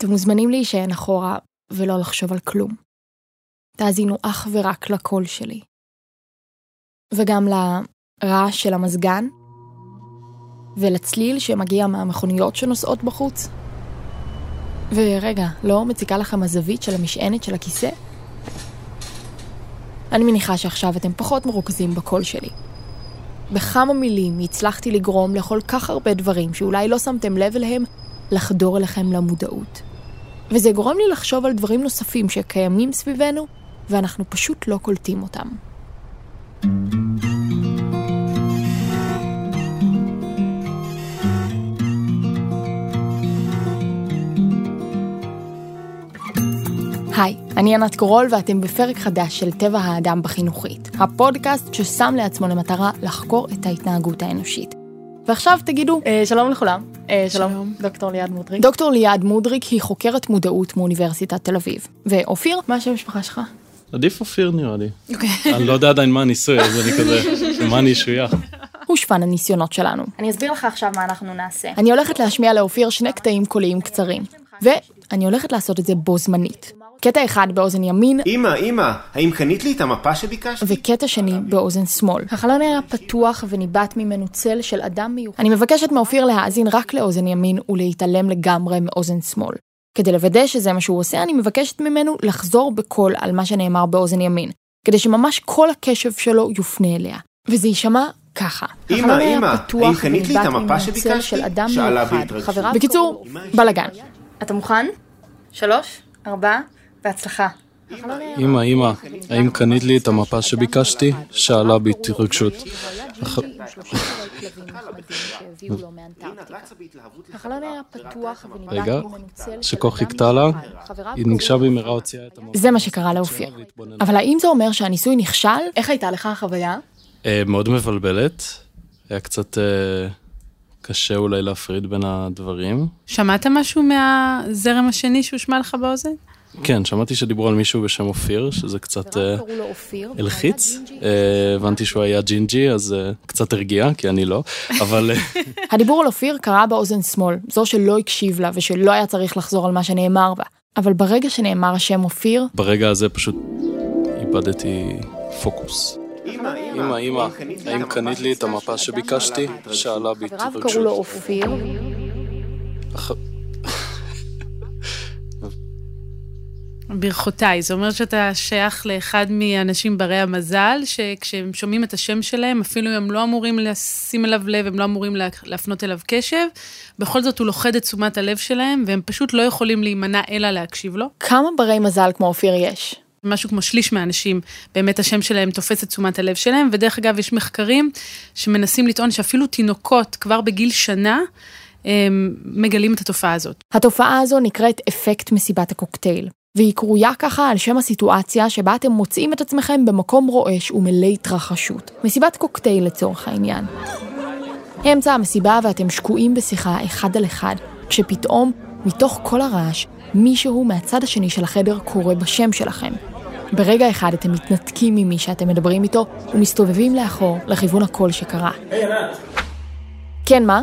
אתם מוזמנים להישען אחורה ולא לחשוב על כלום. תאזינו אך ורק לקול שלי. וגם לרעש של המזגן, ולצליל שמגיע מהמכוניות שנוסעות בחוץ. ורגע, לא מציקה לכם הזווית של המשענת של הכיסא? אני מניחה שעכשיו אתם פחות מרוכזים בקול שלי. בכמה מילים הצלחתי לגרום לכל כך הרבה דברים שאולי לא שמתם לב אליהם לחדור אליכם למודעות. וזה גורם לי לחשוב על דברים נוספים שקיימים סביבנו, ואנחנו פשוט לא קולטים אותם. היי, אני ענת קורול ואתם בפרק חדש של טבע האדם בחינוכית, הפודקאסט ששם לעצמו למטרה לחקור את ההתנהגות האנושית. ועכשיו תגידו, אה, שלום לכולם. אה, שלום, שלום, דוקטור ליעד מודריק. דוקטור ליעד מודריק היא חוקרת מודעות מאוניברסיטת תל אביב. ואופיר, מה השם המשפחה שלך? עדיף אופיר נראה לי. אוקיי. אני לא יודע עדיין מה הניסוי, אז אני כזה, מה אני אשוייך. הוא שפן הניסיונות שלנו. אני אסביר לך עכשיו מה אנחנו נעשה. אני הולכת להשמיע לאופיר שני קטעים קוליים קצרים, ואני הולכת לעשות את זה בו זמנית. קטע אחד באוזן ימין. אמא, אמא, האם קנית לי את המפה שביקשתי? וקטע שני באוזן שמאל. החלון היה פתוח וניבט ממנו צל של אדם מיוחד. אני מבקשת מאופיר להאזין רק לאוזן ימין ולהתעלם לגמרי מאוזן שמאל. כדי לוודא שזה מה שהוא עושה, אני מבקשת ממנו לחזור בקול על מה שנאמר באוזן ימין, כדי שממש כל הקשב שלו יופנה אליה. וזה יישמע ככה. אמא, אמא, האם קנית לי את המפה שביקשתי? שאלה בהתרגשות. בקיצור, בלאגן. אתה מוכן? שלוש, ארבע, בהצלחה. אמא, אמא, האם קנית לי את המפה שביקשתי? שאלה בהתרגשות. רגע, שכה חיכתה לה, היא ניגשה במהרה הוציאה את המפה. זה מה שקרה לאופיר. אבל האם זה אומר שהניסוי נכשל? איך הייתה לך החוויה? אה, מאוד מבלבלת. היה קצת אה, קשה אולי להפריד בין הדברים. שמעת משהו מהזרם השני שהושמע לך באוזן? כן, שמעתי שדיברו על מישהו בשם אופיר, שזה קצת אה, הלחיץ. אה, הבנתי שהוא היה ג'ינג'י, אז אה, קצת הרגיע, כי אני לא, אבל... הדיבור על אופיר קרה באוזן שמאל, זו שלא הקשיב לה ושלא היה צריך לחזור על מה שנאמר בה. אבל ברגע שנאמר השם אופיר... ברגע הזה פשוט איבדתי פוקוס. אמא, אמא, האם קנית לי את המפה שביקשתי? שאלה בהתרגשות. חבריו קראו לו אופיר. ברכותיי, זה אומר שאתה שייך לאחד מהאנשים ברי המזל, שכשהם שומעים את השם שלהם, אפילו הם לא אמורים לשים אליו לב, הם לא אמורים להפנות אליו קשב, בכל זאת הוא לוכד את תשומת הלב שלהם, והם פשוט לא יכולים להימנע אלא להקשיב לו. כמה ברי מזל כמו אופיר יש? משהו כמו שליש מהאנשים, באמת השם שלהם תופס את תשומת הלב שלהם, ודרך אגב, יש מחקרים שמנסים לטעון שאפילו תינוקות כבר בגיל שנה, מגלים את התופעה הזאת. התופעה הזו נקראת אפקט מסיבת הקוקטייל. והיא קרויה ככה על שם הסיטואציה שבה אתם מוצאים את עצמכם במקום רועש ומלא התרחשות. מסיבת קוקטייל לצורך העניין. אמצע המסיבה ואתם שקועים בשיחה אחד על אחד, כשפתאום, מתוך כל הרעש, מישהו מהצד השני של החדר קורא בשם שלכם. ברגע אחד אתם מתנתקים ממי שאתם מדברים איתו ומסתובבים לאחור לכיוון הקול שקרה. היי ענת. כן, מה?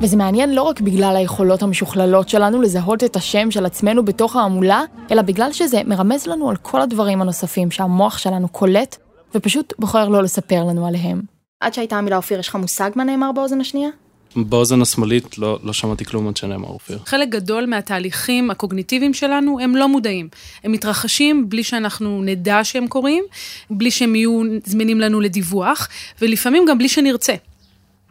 וזה מעניין לא רק בגלל היכולות המשוכללות שלנו לזהות את השם של עצמנו בתוך ההמולה, אלא בגלל שזה מרמז לנו על כל הדברים הנוספים שהמוח שלנו קולט, ופשוט בוחר לא לספר לנו עליהם. עד שהייתה המילה אופיר, יש לך מושג מה נאמר באוזן השנייה? באוזן השמאלית לא, לא שמעתי כלום עד שנאמר אופיר. חלק גדול מהתהליכים הקוגניטיביים שלנו הם לא מודעים. הם מתרחשים בלי שאנחנו נדע שהם קורים, בלי שהם יהיו זמינים לנו לדיווח, ולפעמים גם בלי שנרצה.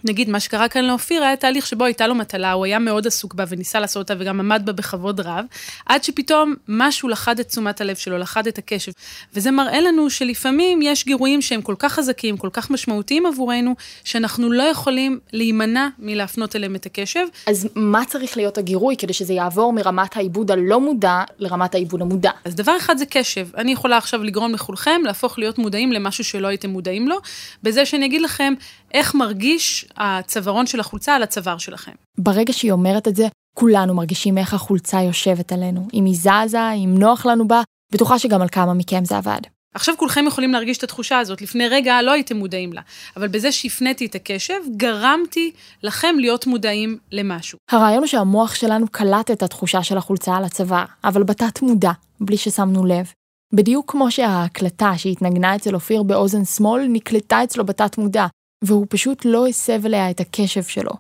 נגיד, מה שקרה כאן לאופיר היה תהליך שבו הייתה לו מטלה, הוא היה מאוד עסוק בה וניסה לעשות אותה וגם עמד בה בכבוד רב, עד שפתאום משהו לחד את תשומת הלב שלו, לחד את הקשב. וזה מראה לנו שלפעמים יש גירויים שהם כל כך חזקים, כל כך משמעותיים עבורנו, שאנחנו לא יכולים להימנע מלהפנות אליהם את הקשב. אז מה צריך להיות הגירוי כדי שזה יעבור מרמת העיבוד הלא מודע לרמת העיבוד המודע? אז דבר אחד זה קשב. אני יכולה עכשיו לגרום לכולכם להפוך להיות מודעים למשהו שלא הייתם מודעים לו, בזה שאני אגיד לכם איך מרגיש הצווארון של החולצה על הצוואר שלכם. ברגע שהיא אומרת את זה, כולנו מרגישים איך החולצה יושבת עלינו. אם היא זזה, אם נוח לנו בה, בטוחה שגם על כמה מכם זה עבד. עכשיו כולכם יכולים להרגיש את התחושה הזאת, לפני רגע לא הייתם מודעים לה, אבל בזה שהפניתי את הקשב, גרמתי לכם להיות מודעים למשהו. הרעיון הוא שהמוח שלנו קלט את התחושה של החולצה על הצוואר, אבל בתת מודע, בלי ששמנו לב. בדיוק כמו שההקלטה שהתנגנה אצל אופיר באוזן שמאל נקלטה אצלו בתת מודע, והוא פשוט לא הסב אליה את הקשב שלו.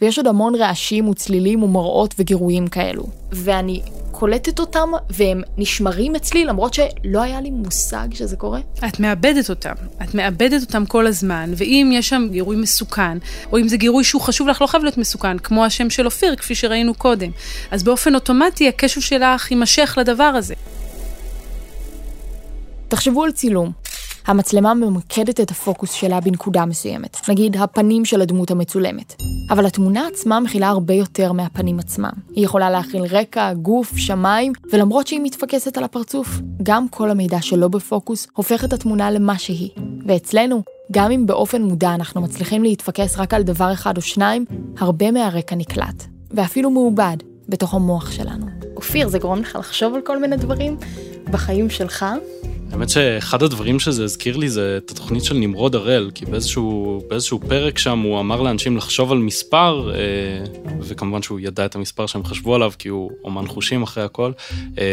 ויש עוד המון רעשים וצלילים ומראות וגירויים כאלו. ואני קולטת אותם, והם נשמרים אצלי למרות שלא היה לי מושג שזה קורה. את מאבדת אותם. את מאבדת אותם כל הזמן, ואם יש שם גירוי מסוכן, או אם זה גירוי שהוא חשוב לך, לא חייב להיות מסוכן, כמו השם של אופיר, כפי שראינו קודם, אז באופן אוטומטי הקשב שלך יימשך לדבר הזה. תחשבו על צילום. המצלמה ממקדת את הפוקוס שלה בנקודה מסוימת, נגיד הפנים של הדמות המצולמת. אבל התמונה עצמה מכילה הרבה יותר מהפנים עצמם. היא יכולה להכיל רקע, גוף, שמיים, ולמרות שהיא מתפקסת על הפרצוף, גם כל המידע שלא בפוקוס הופך את התמונה למה שהיא. ואצלנו, גם אם באופן מודע אנחנו מצליחים להתפקס רק על דבר אחד או שניים, הרבה מהרקע נקלט, ואפילו מעובד, בתוך המוח שלנו. אופיר, זה גורם לך לחשוב על כל מיני דברים בחיים שלך, האמת שאחד הדברים שזה הזכיר לי זה את התוכנית של נמרוד הראל, כי באיזשהו, באיזשהו פרק שם הוא אמר לאנשים לחשוב על מספר, אה, וכמובן שהוא ידע את המספר שהם חשבו עליו, כי הוא אומן חושים אחרי הכל, אה,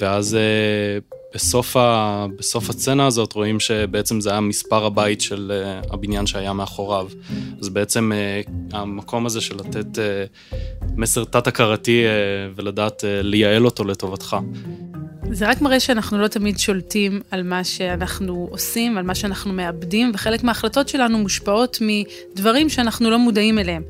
ואז אה, בסוף, ה, בסוף הסצנה הזאת רואים שבעצם זה היה מספר הבית של הבניין שהיה מאחוריו. אז בעצם המקום הזה של לתת מסר תת-הכרתי ולדעת לייעל אותו לטובתך. זה רק מראה שאנחנו לא תמיד שולטים על מה שאנחנו עושים, על מה שאנחנו מאבדים, וחלק מההחלטות שלנו מושפעות מדברים שאנחנו לא מודעים אליהם.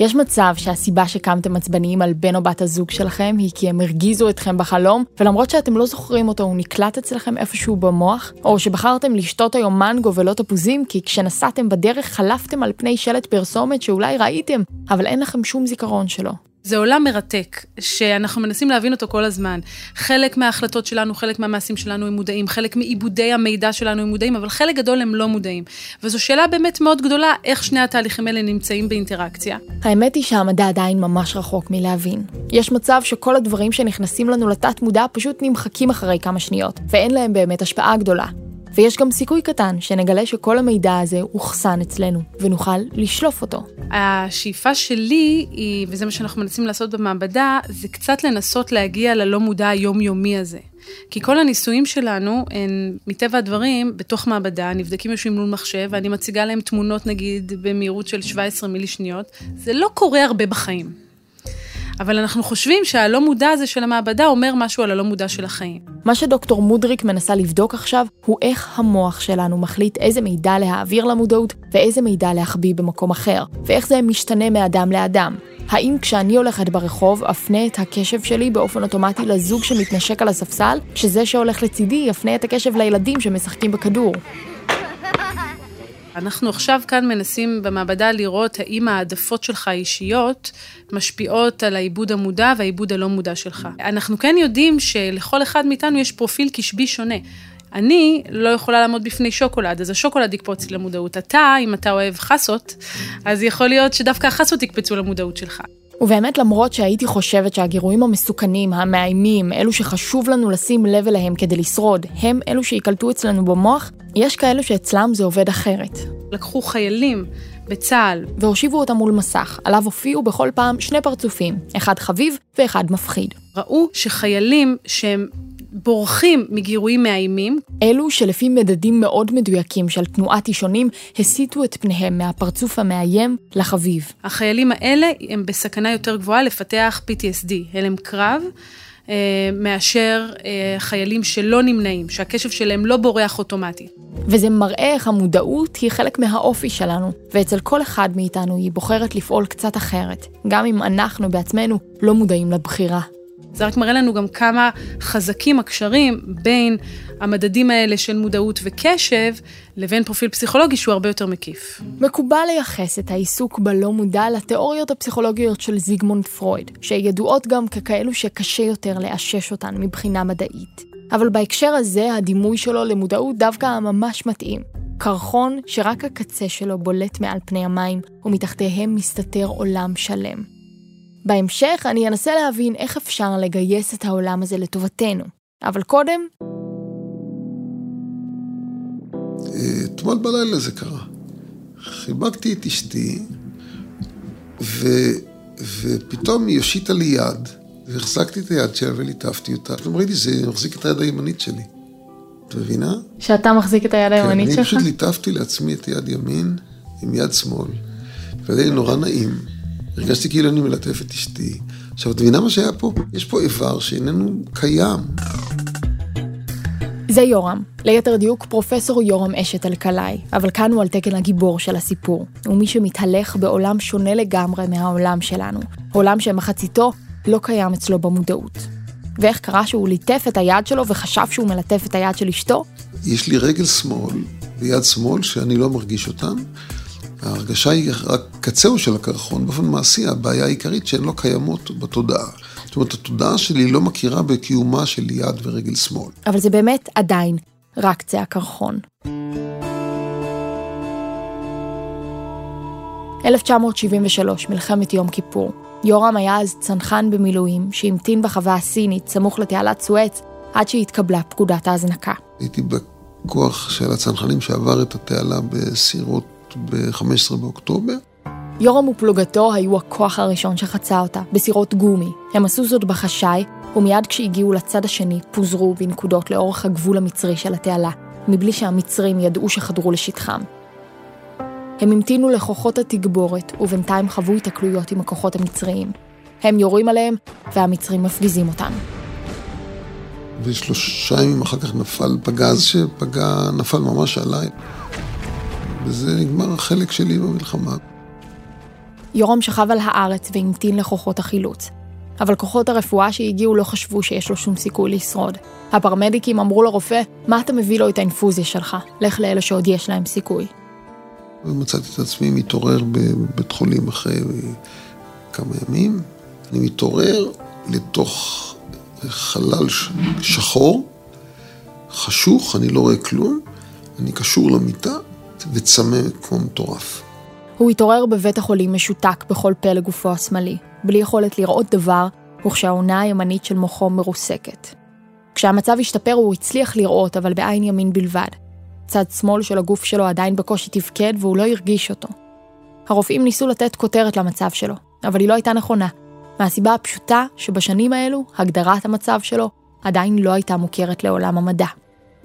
יש מצב שהסיבה שקמתם עצבניים על בן או בת הזוג שלכם היא כי הם הרגיזו אתכם בחלום, ולמרות שאתם לא זוכרים אותו הוא נקלט אצלכם איפשהו במוח? או שבחרתם לשתות היום מנגו ולא תפוזים כי כשנסעתם בדרך חלפתם על פני שלט פרסומת שאולי ראיתם, אבל אין לכם שום זיכרון שלו. זה עולם מרתק, שאנחנו מנסים להבין אותו כל הזמן. חלק מההחלטות שלנו, חלק מהמעשים שלנו הם מודעים, חלק מעיבודי המידע שלנו הם מודעים, אבל חלק גדול הם לא מודעים. וזו שאלה באמת מאוד גדולה, איך שני התהליכים האלה נמצאים באינטראקציה. האמת היא שהמדע עדיין ממש רחוק מלהבין. יש מצב שכל הדברים שנכנסים לנו לתת מודע פשוט נמחקים אחרי כמה שניות, ואין להם באמת השפעה גדולה. ויש גם סיכוי קטן שנגלה שכל המידע הזה אוחסן אצלנו, ונוכל לשלוף אותו. השאיפה שלי היא, וזה מה שאנחנו מנסים לעשות במעבדה, זה קצת לנסות להגיע ללא מודע היומיומי הזה. כי כל הניסויים שלנו הם, מטבע הדברים, בתוך מעבדה, נבדקים יושבים מול מחשב, ואני מציגה להם תמונות נגיד במהירות של 17 מילי שניות. זה לא קורה הרבה בחיים. אבל אנחנו חושבים שהלא מודע הזה של המעבדה אומר משהו על הלא מודע של החיים. מה שדוקטור מודריק מנסה לבדוק עכשיו, הוא איך המוח שלנו מחליט איזה מידע להעביר למודעות ואיזה מידע להחביא במקום אחר, ואיך זה משתנה מאדם לאדם. האם כשאני הולכת ברחוב, אפנה את הקשב שלי באופן אוטומטי לזוג שמתנשק על הספסל, שזה שהולך לצידי יפנה את הקשב לילדים שמשחקים בכדור? אנחנו עכשיו כאן מנסים במעבדה לראות האם העדפות שלך האישיות משפיעות על העיבוד המודע והעיבוד הלא מודע שלך. אנחנו כן יודעים שלכל אחד מאיתנו יש פרופיל קשבי שונה. אני לא יכולה לעמוד בפני שוקולד, אז השוקולד יקפוץ לי למודעות. אתה, אם אתה אוהב חסות, אז יכול להיות שדווקא החסות יקפצו למודעות שלך. ובאמת למרות שהייתי חושבת שהגירויים המסוכנים, המאיימים, אלו שחשוב לנו לשים לב אליהם כדי לשרוד, הם אלו שיקלטו אצלנו במוח, יש כאלו שאצלם זה עובד אחרת. לקחו חיילים בצה"ל. והושיבו אותם מול מסך, עליו הופיעו בכל פעם שני פרצופים, אחד חביב ואחד מפחיד. ראו שחיילים שהם בורחים מגירויים מאיימים. אלו שלפי מדדים מאוד מדויקים של תנועת אישונים, הסיטו את פניהם מהפרצוף המאיים לחביב. החיילים האלה הם בסכנה יותר גבוהה לפתח PTSD, הלם קרב. אה, מאשר אה, חיילים שלא נמנעים, שהקשב שלהם לא בורח אוטומטית. וזה מראה איך המודעות היא חלק מהאופי שלנו, ואצל כל אחד מאיתנו היא בוחרת לפעול קצת אחרת, גם אם אנחנו בעצמנו לא מודעים לבחירה. זה רק מראה לנו גם כמה חזקים הקשרים בין המדדים האלה של מודעות וקשב, לבין פרופיל פסיכולוגי שהוא הרבה יותר מקיף. מקובל לייחס את העיסוק בלא מודע לתיאוריות הפסיכולוגיות של זיגמונד פרויד, שידועות גם ככאלו שקשה יותר לאשש אותן מבחינה מדעית. אבל בהקשר הזה, הדימוי שלו למודעות דווקא ממש מתאים. קרחון שרק הקצה שלו בולט מעל פני המים, ומתחתיהם מסתתר עולם שלם. בהמשך אני אנסה להבין איך אפשר לגייס את העולם הזה לטובתנו. אבל קודם... אתמול בלילה זה קרה. חיבקתי את אשתי, ו, ופתאום היא הושיטה לי יד, והחזקתי את היד שלה וליטפתי אותה. פתאום ראיתי, זה מחזיק את היד הימנית שלי. את מבינה? שאתה מחזיק את היד הימנית כן, שלך? אני פשוט ליטפתי לעצמי את יד ימין עם יד שמאל. וזה נורא נעים. הרגשתי כאילו אני מלטף את אשתי. עכשיו, את מבינה מה שהיה פה? יש פה איבר שאיננו קיים. זה יורם, ליתר דיוק פרופסור יורם אשת אלקלעי, אבל כאן הוא על תקן הגיבור של הסיפור. הוא מי שמתהלך בעולם שונה לגמרי מהעולם שלנו. עולם שמחציתו לא קיים אצלו במודעות. ואיך קרה שהוא ליטף את היד שלו וחשב שהוא מלטף את היד של אשתו? יש לי רגל שמאל ויד שמאל שאני לא מרגיש אותן. ההרגשה היא רק קצהו של הקרחון, באופן מעשי הבעיה העיקרית שהן לא קיימות בתודעה. זאת אומרת, התודעה שלי לא מכירה בקיומה של יד ורגל שמאל. אבל זה באמת עדיין רק קצה הקרחון. 1973, מלחמת יום כיפור. יורם היה אז צנחן במילואים, שהמתין בחווה הסינית, סמוך לתעלת סואץ, עד שהתקבלה פקודת ההזנקה. הייתי בכוח של הצנחנים שעבר את התעלה בסירות ב-15 באוקטובר. יורם ופלוגתו היו הכוח הראשון שחצה אותה, בסירות גומי. הם עשו זאת בחשאי, ומיד כשהגיעו לצד השני, פוזרו בנקודות לאורך הגבול המצרי של התעלה, מבלי שהמצרים ידעו שחדרו לשטחם. הם המתינו לכוחות התגבורת, ובינתיים חוו התקלויות עם הכוחות המצריים. הם יורים עליהם, והמצרים מפגיזים אותם. ושלושה ימים אחר כך נפל פגז שפגע, נפל ממש עליי. וזה נגמר החלק שלי במלחמה. יורם שכב על הארץ והמתין לכוחות החילוץ. אבל כוחות הרפואה שהגיעו לא חשבו שיש לו שום סיכוי לשרוד. הפרמדיקים אמרו לרופא, מה אתה מביא לו את האינפוזיה שלך? לך לאלה שעוד יש להם סיכוי. ומצאתי את עצמי מתעורר בבית חולים אחרי כמה ימים. אני מתעורר לתוך חלל שחור, חשוך, אני לא רואה כלום, אני קשור למיטה וצמא כמו מטורף. הוא התעורר בבית החולים משותק בכל פה לגופו השמאלי, בלי יכולת לראות דבר, וכשהעונה הימנית של מוחו מרוסקת. כשהמצב השתפר הוא הצליח לראות, אבל בעין ימין בלבד. צד שמאל של הגוף שלו עדיין בקושי תפקד והוא לא הרגיש אותו. הרופאים ניסו לתת כותרת למצב שלו, אבל היא לא הייתה נכונה, מהסיבה הפשוטה שבשנים האלו הגדרת המצב שלו עדיין לא הייתה מוכרת לעולם המדע.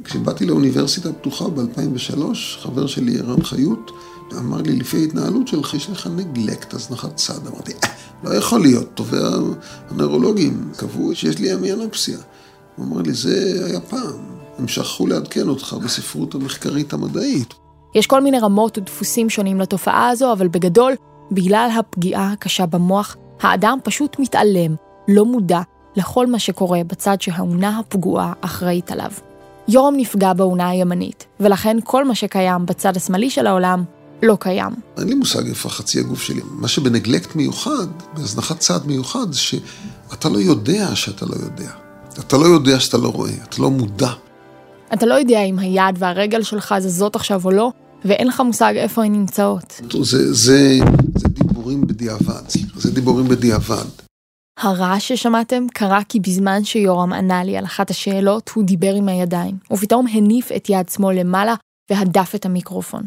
כשבאתי לאוניברסיטה הפתוחה ב-2003, חבר שלי ערן חיות אמר לי, לפי ההתנהלות שלך, יש לך נגלקט, הזנחת צד. אמרתי, אה, לא יכול להיות, טובי הנוירולוגים קבעו שיש לי אמיאנופסיה. הוא אמר לי, זה היה פעם, הם שכחו לעדכן אותך בספרות המחקרית המדעית. יש כל מיני רמות ודפוסים שונים לתופעה הזו, אבל בגדול, בגלל הפגיעה הקשה במוח, האדם פשוט מתעלם, לא מודע, לכל מה שקורה בצד שהאונה הפגועה אחראית עליו. יורם נפגע באונה הימנית, ולכן כל מה שקיים בצד השמאלי של העולם לא קיים. אין לי מושג איפה חצי הגוף שלי. מה שבנגלקט מיוחד, בהזנחת צד מיוחד, זה שאתה לא יודע שאתה לא יודע. אתה לא יודע שאתה לא רואה, אתה לא מודע. אתה לא יודע אם היד והרגל שלך זזות עכשיו או לא, ואין לך מושג איפה הן נמצאות. זה, זה, זה דיבורים בדיעבד, זה דיבורים בדיעבד. הרעש ששמעתם קרה כי בזמן שיורם ענה לי על אחת השאלות, הוא דיבר עם הידיים, ופתאום הניף את יד שמאל למעלה והדף את המיקרופון.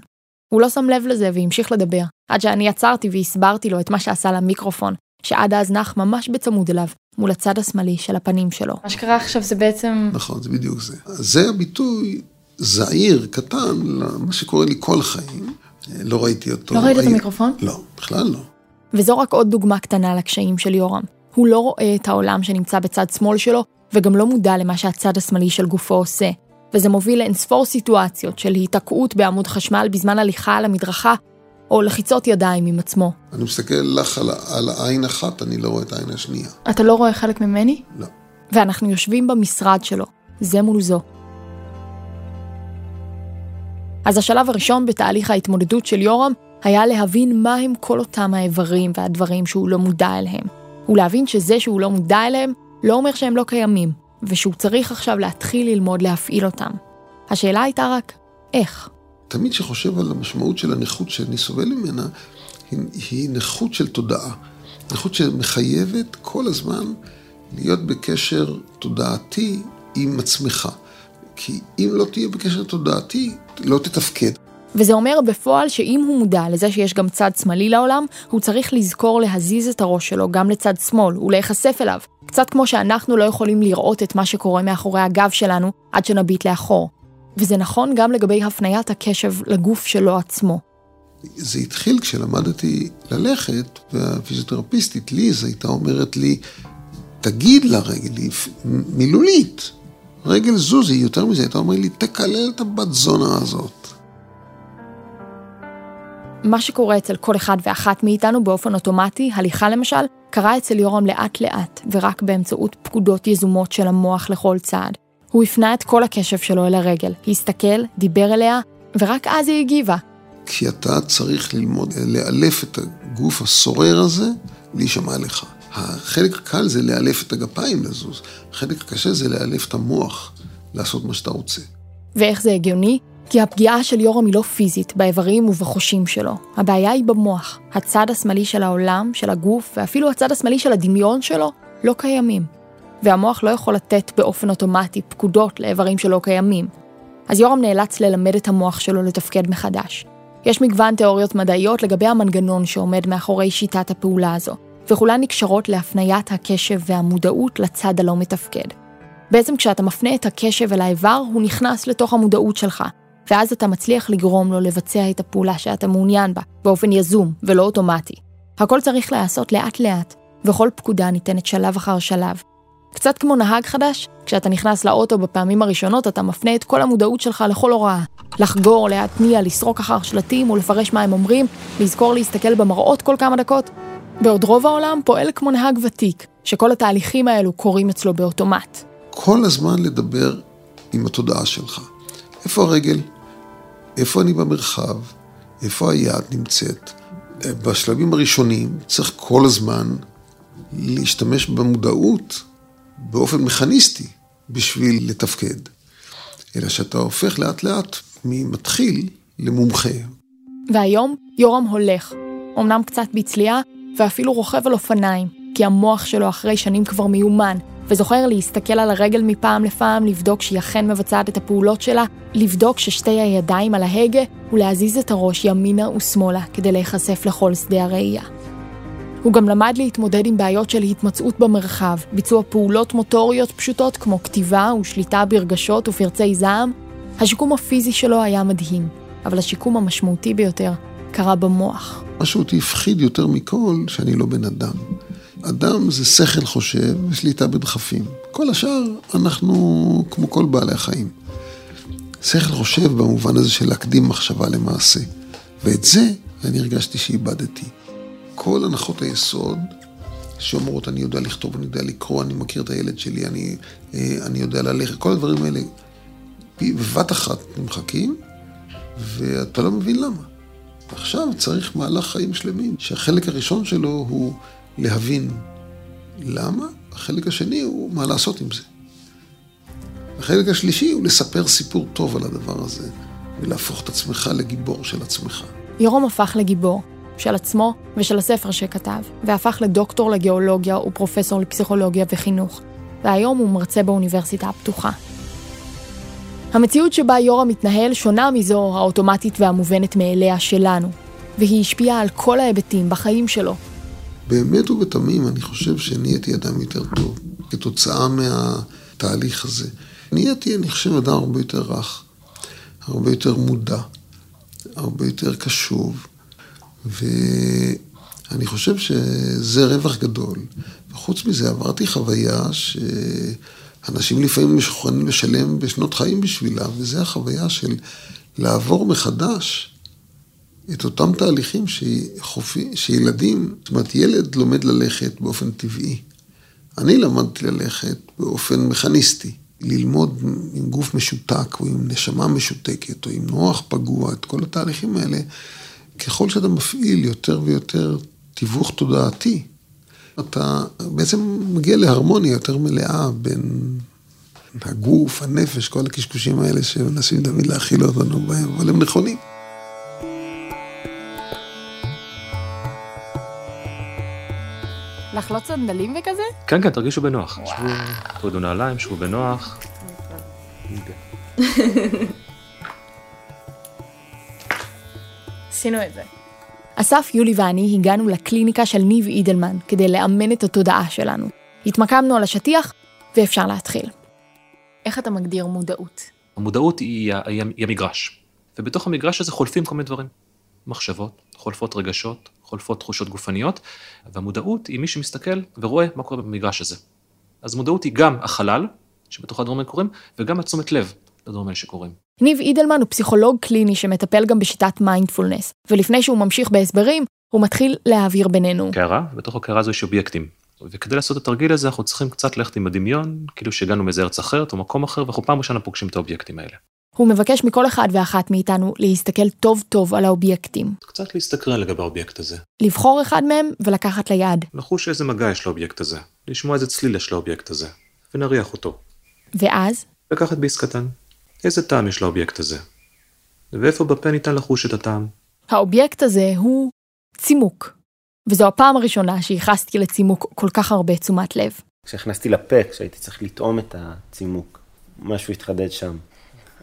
הוא לא שם לב לזה והמשיך לדבר, עד שאני עצרתי והסברתי לו את מה שעשה למיקרופון, שעד אז נח ממש בצמוד אליו, מול הצד השמאלי של הפנים שלו. מה שקרה עכשיו זה בעצם... נכון, זה בדיוק זה. זה הביטוי זעיר, קטן, למה שקורה לי כל החיים. לא ראיתי אותו. לא ראית את המיקרופון? לא, בכלל לא. וזו רק עוד דוגמה קטנה לקשיים של יורם. הוא לא רואה את העולם שנמצא בצד שמאל שלו, וגם לא מודע למה שהצד השמאלי של גופו עושה. וזה מוביל לאינספור סיטואציות של היתקעות בעמוד חשמל בזמן הליכה על המדרכה, או לחיצות ידיים עם עצמו. אני מסתכל לך על, על העין אחת, אני לא רואה את העין השנייה. אתה לא רואה חלק ממני? לא. ואנחנו יושבים במשרד שלו, זה מול זו. אז השלב הראשון בתהליך ההתמודדות של יורם היה להבין מה הם כל אותם האיברים והדברים שהוא לא מודע אליהם. ולהבין שזה שהוא לא מודע אליהם לא אומר שהם לא קיימים, ושהוא צריך עכשיו להתחיל ללמוד להפעיל אותם. השאלה הייתה רק, איך? תמיד כשחושב על המשמעות של הנכות שאני סובל ממנה, היא, היא נכות של תודעה. נכות שמחייבת כל הזמן להיות בקשר תודעתי עם עצמך. כי אם לא תהיה בקשר תודעתי, לא תתפקד. וזה אומר בפועל שאם הוא מודע לזה שיש גם צד שמאלי לעולם, הוא צריך לזכור להזיז את הראש שלו גם לצד שמאל ולהיחשף אליו. קצת כמו שאנחנו לא יכולים לראות את מה שקורה מאחורי הגב שלנו עד שנביט לאחור. וזה נכון גם לגבי הפניית הקשב לגוף שלו עצמו. זה התחיל כשלמדתי ללכת, והפיזיותרפיסטית ליז הייתה אומרת לי, תגיד לרגל, מילולית, רגל זוזי, יותר מזה, הייתה אומרת לי, תקלל את הבת זונה הזאת. מה שקורה אצל כל אחד ואחת מאיתנו באופן אוטומטי, הליכה למשל, קרה אצל יורם לאט לאט, ורק באמצעות פקודות יזומות של המוח לכל צעד. הוא הפנה את כל הקשב שלו אל הרגל, הסתכל, דיבר אליה, ורק אז היא הגיבה. כי אתה צריך ללמוד לאלף את הגוף הסורר הזה, להישמע לך. החלק הקל זה לאלף את הגפיים לזוז, החלק הקשה זה לאלף את המוח, לעשות מה שאתה רוצה. ואיך זה הגיוני? כי הפגיעה של יורם היא לא פיזית, באיברים ובחושים שלו. הבעיה היא במוח. הצד השמאלי של העולם, של הגוף, ואפילו הצד השמאלי של הדמיון שלו, לא קיימים. והמוח לא יכול לתת באופן אוטומטי פקודות לאיברים שלא קיימים. אז יורם נאלץ ללמד את המוח שלו לתפקד מחדש. יש מגוון תיאוריות מדעיות לגבי המנגנון שעומד מאחורי שיטת הפעולה הזו, וכולן נקשרות להפניית הקשב והמודעות לצד הלא מתפקד. בעצם כשאתה מפנה את הקשב אל האיבר, הוא נכנס לתוך המודעות שלך, ואז אתה מצליח לגרום לו לבצע את הפעולה שאתה מעוניין בה, באופן יזום ולא אוטומטי. הכל צריך להיעשות לאט-לאט, וכל פקודה ניתנת שלב אחר שלב. קצת כמו נהג חדש, כשאתה נכנס לאוטו בפעמים הראשונות, אתה מפנה את כל המודעות שלך לכל הוראה. לחגור, להתניע, לסרוק אחר שלטים ולפרש מה הם אומרים, לזכור להסתכל במראות כל כמה דקות. בעוד רוב העולם פועל כמו נהג ותיק, שכל התהליכים האלו קורים אצלו באוטומט. כל הזמן לדבר עם התודעה שלך. איפה הרגל? איפה אני במרחב? איפה היד נמצאת? בשלבים הראשונים צריך כל הזמן להשתמש במודעות באופן מכניסטי בשביל לתפקד. אלא שאתה הופך לאט לאט ממתחיל למומחה. והיום יורם הולך, אמנם קצת בצליעה, ואפילו רוכב על אופניים, כי המוח שלו אחרי שנים כבר מיומן, וזוכר להסתכל על הרגל מפעם לפעם, לבדוק שהיא אכן מבצעת את הפעולות שלה, לבדוק ששתי הידיים על ההגה, ולהזיז את הראש ימינה ושמאלה כדי להיחשף לכל שדה הראייה. הוא גם למד להתמודד עם בעיות של התמצאות במרחב, ביצוע פעולות מוטוריות פשוטות כמו כתיבה ושליטה ברגשות ופרצי זעם. השיקום הפיזי שלו היה מדהים, אבל השיקום המשמעותי ביותר קרה במוח. מה שאותי הפחיד יותר מכל, שאני לא בן אדם. אדם זה שכל חושב ושליטה בדחפים. כל השאר, אנחנו כמו כל בעלי החיים. שכל חושב במובן הזה של להקדים מחשבה למעשה. ואת זה אני הרגשתי שאיבדתי. כל הנחות היסוד שאומרות, אני יודע לכתוב, אני יודע לקרוא, אני מכיר את הילד שלי, אני, אה, אני יודע ללכת, כל הדברים האלה בבת אחת נמחקים, ואתה לא מבין למה. עכשיו צריך מהלך חיים שלמים, שהחלק הראשון שלו הוא להבין למה, החלק השני הוא מה לעשות עם זה. החלק השלישי הוא לספר סיפור טוב על הדבר הזה, ולהפוך את עצמך לגיבור של עצמך. ירום הפך לגיבור. של עצמו ושל הספר שכתב, והפך לדוקטור לגיאולוגיה ופרופסור לפסיכולוגיה וחינוך, והיום הוא מרצה באוניברסיטה הפתוחה. המציאות שבה יורם מתנהל שונה מזו האוטומטית והמובנת מאליה שלנו, והיא השפיעה על כל ההיבטים בחיים שלו. באמת ובתמים אני חושב שנהייתי אדם יותר טוב, כתוצאה מהתהליך הזה. נהייתי, אני חושב, אדם הרבה יותר רך, הרבה יותר מודע, הרבה יותר קשוב. ואני חושב שזה רווח גדול. וחוץ מזה עברתי חוויה שאנשים לפעמים משוכנים לשלם בשנות חיים בשבילה, וזה החוויה של לעבור מחדש את אותם תהליכים שחופי, שילדים, זאת אומרת, ילד לומד ללכת באופן טבעי. אני למדתי ללכת באופן מכניסטי. ללמוד עם גוף משותק, או עם נשמה משותקת, או עם נוח פגוע, את כל התהליכים האלה, ככל שאתה מפעיל יותר ויותר תיווך תודעתי, אתה בעצם מגיע להרמוניה יותר מלאה בין הגוף, הנפש, כל הקשקושים האלה שמנסים תמיד להכיל אותנו בהם, אבל הם נכונים. לחלוץ סנדלים וכזה? כן, כן, תרגישו בנוח. שבו, תורידו נעליים, שבו בנוח. עשינו את זה. אסף, יולי ואני הגענו לקליניקה של ניב אידלמן כדי לאמן את התודעה שלנו. התמקמנו על השטיח, ואפשר להתחיל. איך אתה מגדיר מודעות? המודעות היא, היא, היא המגרש, ובתוך המגרש הזה חולפים כל מיני דברים. מחשבות, חולפות רגשות, חולפות תחושות גופניות, והמודעות היא מי שמסתכל ורואה מה קורה במגרש הזה. אז מודעות היא גם החלל, שבתוך הדברים האלה קורים, וגם התשומת לב לדברים האלה שקורים. ניב אידלמן הוא פסיכולוג קליני שמטפל גם בשיטת מיינדפולנס, ולפני שהוא ממשיך בהסברים, הוא מתחיל להעביר בינינו. קערה, ובתוך הקערה הזו יש אובייקטים. וכדי לעשות את התרגיל הזה אנחנו צריכים קצת ללכת עם הדמיון, כאילו שהגענו מאיזה ארץ אחרת או מקום אחר, ואנחנו פעם ראשונה פוגשים את האובייקטים האלה. הוא מבקש מכל אחד ואחת מאיתנו להסתכל טוב טוב על האובייקטים. קצת להסתקרן לגבי האובייקט הזה. לבחור אחד מהם ולקחת ליד. לחוש איזה מגע יש לאובייקט הזה, לשמוע איזה צליל יש לאובייקט הזה, ונריח אותו. ואז? לקחת ביס קטן. איזה טעם יש לאובייקט הזה? ואיפה בפה ניתן לחוש את הטעם? האובייקט הזה הוא צימוק. וזו הפעם הראשונה שייחסתי לצימוק כל כך הרבה תשומת לב. כשהכנסתי לפה, כשהייתי צריך לטעום את הצימוק, משהו התחדד שם.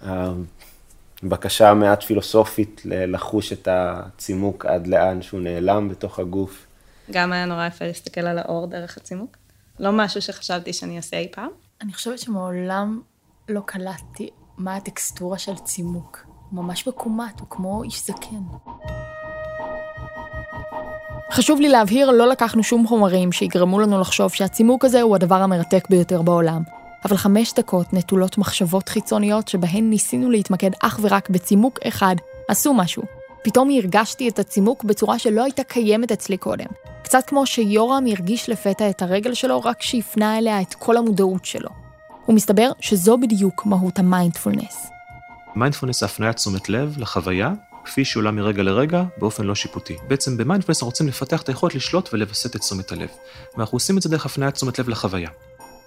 הבקשה המעט פילוסופית לחוש את הצימוק עד לאן שהוא נעלם בתוך הגוף. גם היה נורא יפה להסתכל על האור דרך הצימוק. לא משהו שחשבתי שאני אעשה אי פעם. אני חושבת שמעולם לא קלטתי מה הטקסטורה של צימוק. הוא ממש בקומט, הוא כמו איש זקן. חשוב לי להבהיר, לא לקחנו שום חומרים שיגרמו לנו לחשוב שהצימוק הזה הוא הדבר המרתק ביותר בעולם. אבל חמש דקות נטולות מחשבות חיצוניות שבהן ניסינו להתמקד אך ורק בצימוק אחד, עשו משהו. פתאום הרגשתי את הצימוק בצורה שלא הייתה קיימת אצלי קודם. קצת כמו שיורם הרגיש לפתע את הרגל שלו רק שהפנה אליה את כל המודעות שלו. ומסתבר שזו בדיוק מהות המיינדפולנס. מיינדפולנס זה הפניית תשומת לב לחוויה, כפי שעולה מרגע לרגע, באופן לא שיפוטי. בעצם במיינדפולנס אנחנו רוצים לפתח את היכולת לשלוט ולווסת את תשומת הלב. ואנחנו עושים את זה דרך הפניית תשומת לב לחוויה.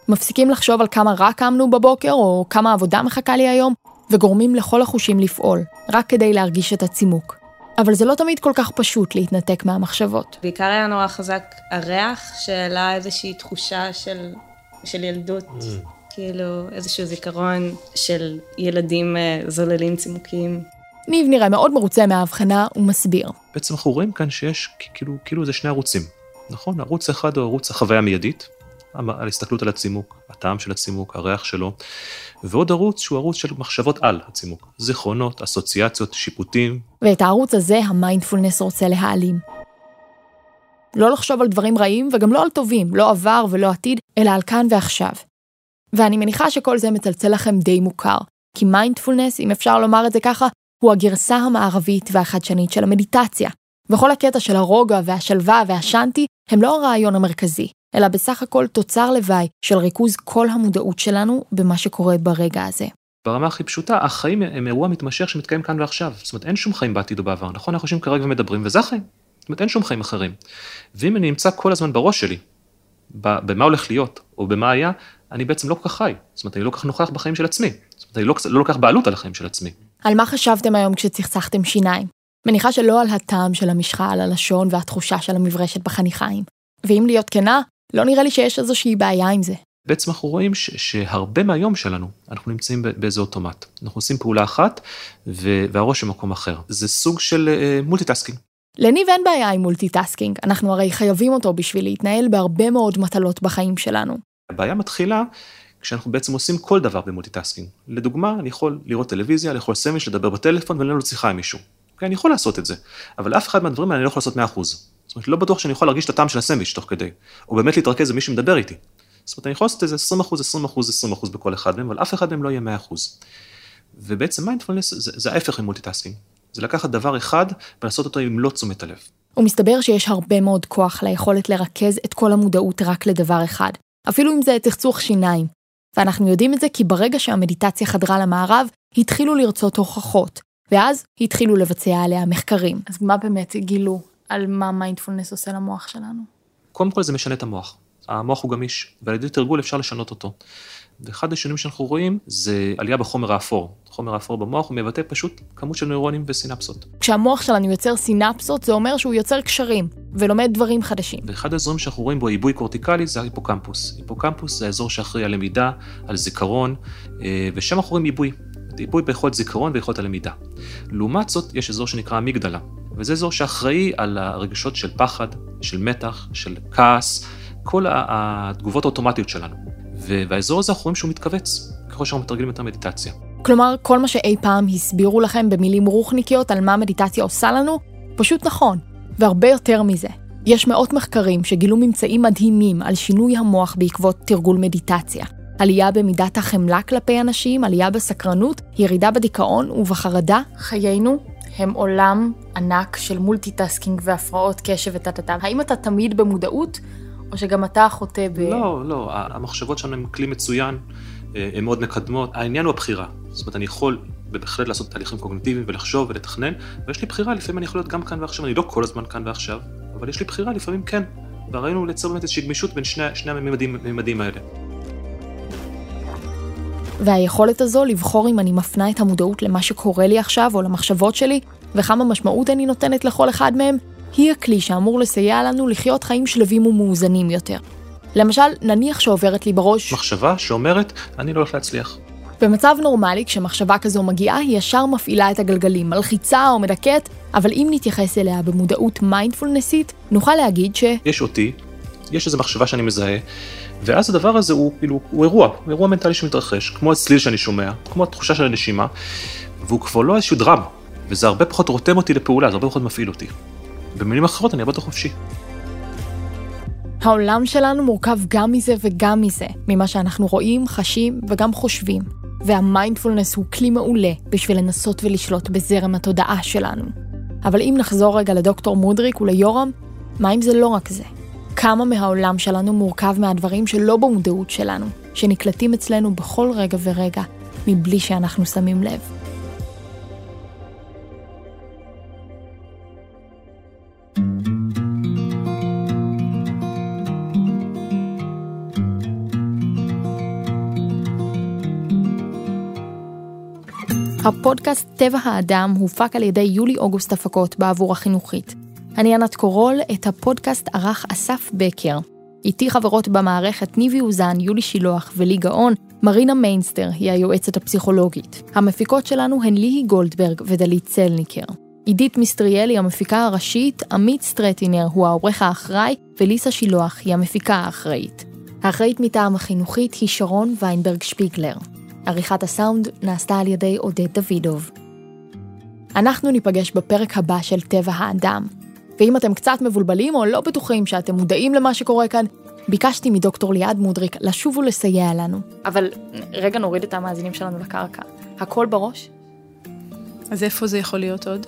מפסיקים לחשוב על כמה רע קמנו בבוקר, או כמה עבודה מחכה לי היום, וגורמים לכל החושים לפעול, רק כדי להרגיש את הצימוק. אבל זה לא תמיד כל כך פשוט להתנתק מהמחשבות. בעיקר היה נורא חזק הריח, שהעלה איזושהי תחושה של, של ילדות. Mm. כאילו איזשהו זיכרון של ילדים אה, זוללים צימוקים. ניב נראה מאוד מרוצה מההבחנה ומסביר. בעצם אנחנו רואים כאן שיש כאילו, כאילו זה שני ערוצים, נכון? ערוץ אחד הוא ערוץ החוויה המיידית, ההסתכלות על הצימוק, הטעם של הצימוק, הריח שלו, ועוד ערוץ שהוא ערוץ של מחשבות על הצימוק, זיכרונות, אסוציאציות, שיפוטים. ואת הערוץ הזה המיינדפולנס רוצה להעלים. לא לחשוב על דברים רעים וגם לא על טובים, לא עבר ולא עתיד, אלא על כאן ועכשיו. ואני מניחה שכל זה מצלצל לכם די מוכר, כי מיינדפולנס, אם אפשר לומר את זה ככה, הוא הגרסה המערבית והחדשנית של המדיטציה. וכל הקטע של הרוגע והשלווה והשאנטי הם לא הרעיון המרכזי, אלא בסך הכל תוצר לוואי של ריכוז כל המודעות שלנו במה שקורה ברגע הזה. ברמה הכי פשוטה, החיים הם אירוע מתמשך שמתקיים כאן ועכשיו. זאת אומרת, אין שום חיים בעתיד או בעבר, נכון? אנחנו יושבים כרגע ומדברים, וזה החיים. זאת אומרת, אין שום חיים אחרים. ואם אני נמצא כל הזמן בראש שלי, במה הולך להיות, או במה היה, אני בעצם לא כל כך חי. זאת אומרת, אני לא כל כך נוכח בחיים של עצמי. זאת אומרת, אני לא, לא לוקח בעלות על החיים של עצמי. על מה חשבתם היום כשצחצחתם שיניים? מניחה שלא על הטעם של המשחה על הלשון והתחושה של המברשת בחניכיים. ואם להיות כנה, לא נראה לי שיש איזושהי בעיה עם זה. בעצם אנחנו רואים ש- שהרבה מהיום שלנו, אנחנו נמצאים באיזה אוטומט. אנחנו עושים פעולה אחת, והראש במקום אחר. זה סוג של uh, מולטיטאסקינג. לניב אין בעיה עם multitasking, אנחנו הרי חייבים אותו בשביל להתנהל בהרבה מאוד מטלות בחיים שלנו. הבעיה מתחילה כשאנחנו בעצם עושים כל דבר ב multitasking. לדוגמה, אני יכול לראות טלוויזיה, לאכול סמיש, לדבר בטלפון ולנהל שיחה עם מישהו. אוקיי, אני יכול לעשות את זה, אבל אף אחד מהדברים האלה אני לא יכול לעשות 100%. זאת אומרת, לא בטוח שאני יכול להרגיש את הטעם של הסנדוויץ' תוך כדי, או באמת להתרכז במי שמדבר איתי. זאת אומרת, אני יכול לעשות איזה 20 אחוז, 20 אחוז, 20 אחוז בכל אחד מהם, אבל אף אחד מהם לא יהיה 100 אחוז. ובעצם מיינדפולנס זה, זה ההפך מ multitasking. זה לקחת דבר אחד ולעשות אותו עם מלוא תשומת הלב. ומסתבר שיש הרבה מאוד כוח ליכולת לרכז את כל המודעות רק לדבר אחד, אפילו אם זה צחצוח שיניים. ואנחנו יודעים את זה כי ברגע שהמדיטציה חדרה למערב, התחילו לרצות הוכחות, ואז התחילו לבצע עליה מחקרים. אז מה באמת גילו על מה מיינדפולנס עושה למוח שלנו? קודם כל זה משנה את המוח. המוח הוא גמיש, ועל ידי תרגול אפשר לשנות אותו. ואחד השינויים שאנחנו רואים זה עלייה בחומר האפור. חומר האפור במוח הוא מבטא פשוט כמות של נוירונים וסינפסות. כשהמוח שלנו יוצר סינפסות, זה אומר שהוא יוצר קשרים, ולומד דברים חדשים. ואחד האזורים שאנחנו רואים בו עיבוי קורטיקלי זה ההיפוקמפוס. היפוקמפוס זה האזור שאחראי על למידה, על זיכרון, אה, ושם אנחנו רואים עיבוי. ריפוי ביכולת זיכרון ויכולת הלמידה. לעומת זאת, יש אזור שנקרא אמיגדלה, וזה אזור שאחראי על הרגשות של פחד, של מתח, של כעס, כל התגובות האוטומטיות שלנו. והאזור הזה אנחנו רואים שהוא מתכווץ, ככל שאנחנו מתרגלים את המדיטציה. כלומר, כל מה שאי פעם הסבירו לכם במילים רוחניקיות על מה מדיטציה עושה לנו, פשוט נכון, והרבה יותר מזה. יש מאות מחקרים שגילו ממצאים מדהימים על שינוי המוח בעקבות תרגול מדיטציה. עלייה במידת החמלה כלפי אנשים, עלייה בסקרנות, ירידה בדיכאון ובחרדה. חיינו עם עולם ענק של multitasking והפרעות קשב וטטטה. האם אתה תמיד במודעות, או שגם אתה חוטא ב... לא, לא, המחשבות שלנו הן כלי מצוין, אה, הן מאוד מקדמות. העניין הוא הבחירה. זאת אומרת, אני יכול בהחלט לעשות תהליכים קוגניטיביים ולחשוב ולתכנן, ויש לי בחירה, לפעמים אני יכול להיות גם כאן ועכשיו, אני לא כל הזמן כאן ועכשיו, אבל יש לי בחירה לפעמים כן. והרעיון ליצור באמת איזושהי גמישות בין שני, שני הממדים האלה. והיכולת הזו לבחור אם אני מפנה את המודעות למה שקורה לי עכשיו או למחשבות שלי, וכמה משמעות אני נותנת לכל אחד מהם, היא הכלי שאמור לסייע לנו לחיות חיים שלווים ומאוזנים יותר. למשל, נניח שעוברת לי בראש... מחשבה שאומרת, אני לא הולך להצליח. במצב נורמלי, כשמחשבה כזו מגיעה, היא ישר מפעילה את הגלגלים, מלחיצה או מדכאת, אבל אם נתייחס אליה במודעות מיינדפולנסית, נוכל להגיד ש... יש אותי, יש איזו מחשבה שאני מזהה, ואז הדבר הזה הוא כאילו, הוא אירוע, הוא אירוע מנטלי שמתרחש, כמו הצליל שאני שומע, כמו התחושה של הנשימה, והוא כבר לא איזשהו דרמה, וזה הרבה פחות רותם אותי לפעולה, זה הרבה פחות מפעיל אותי. במילים אחרות אני הרבה יותר חופשי. העולם שלנו מורכב גם מזה וגם מזה, ממה שאנחנו רואים, חשים וגם חושבים. והמיינדפולנס הוא כלי מעולה בשביל לנסות ולשלוט בזרם התודעה שלנו. אבל אם נחזור רגע לדוקטור מודריק וליורם, מה אם זה לא רק זה? כמה מהעולם שלנו מורכב מהדברים שלא במודעות שלנו, שנקלטים אצלנו בכל רגע ורגע, מבלי שאנחנו שמים לב. הפודקאסט טבע האדם הופק על ידי יולי-אוגוסט הפקות בעבור החינוכית. אני ענת קורול, את הפודקאסט ערך אסף בקר. איתי חברות במערכת ניבי אוזן, יולי שילוח ולי גאון, מרינה מיינסטר היא היועצת הפסיכולוגית. המפיקות שלנו הן ליהי גולדברג ודלית צלניקר. עידית מיסטריאלי המפיקה הראשית, עמית סטרטינר הוא העורך האחראי, וליסה שילוח היא המפיקה האחראית. האחראית מטעם החינוכית היא שרון ויינברג שפיגלר. עריכת הסאונד נעשתה על ידי עודד דוידוב. אנחנו ניפגש בפרק הבא של טבע האדם, ואם אתם קצת מבולבלים או לא בטוחים שאתם מודעים למה שקורה כאן, ביקשתי מדוקטור ליעד מודריק לשוב ולסייע לנו. אבל רגע נוריד את המאזינים שלנו לקרקע. הכל בראש? אז איפה זה יכול להיות עוד?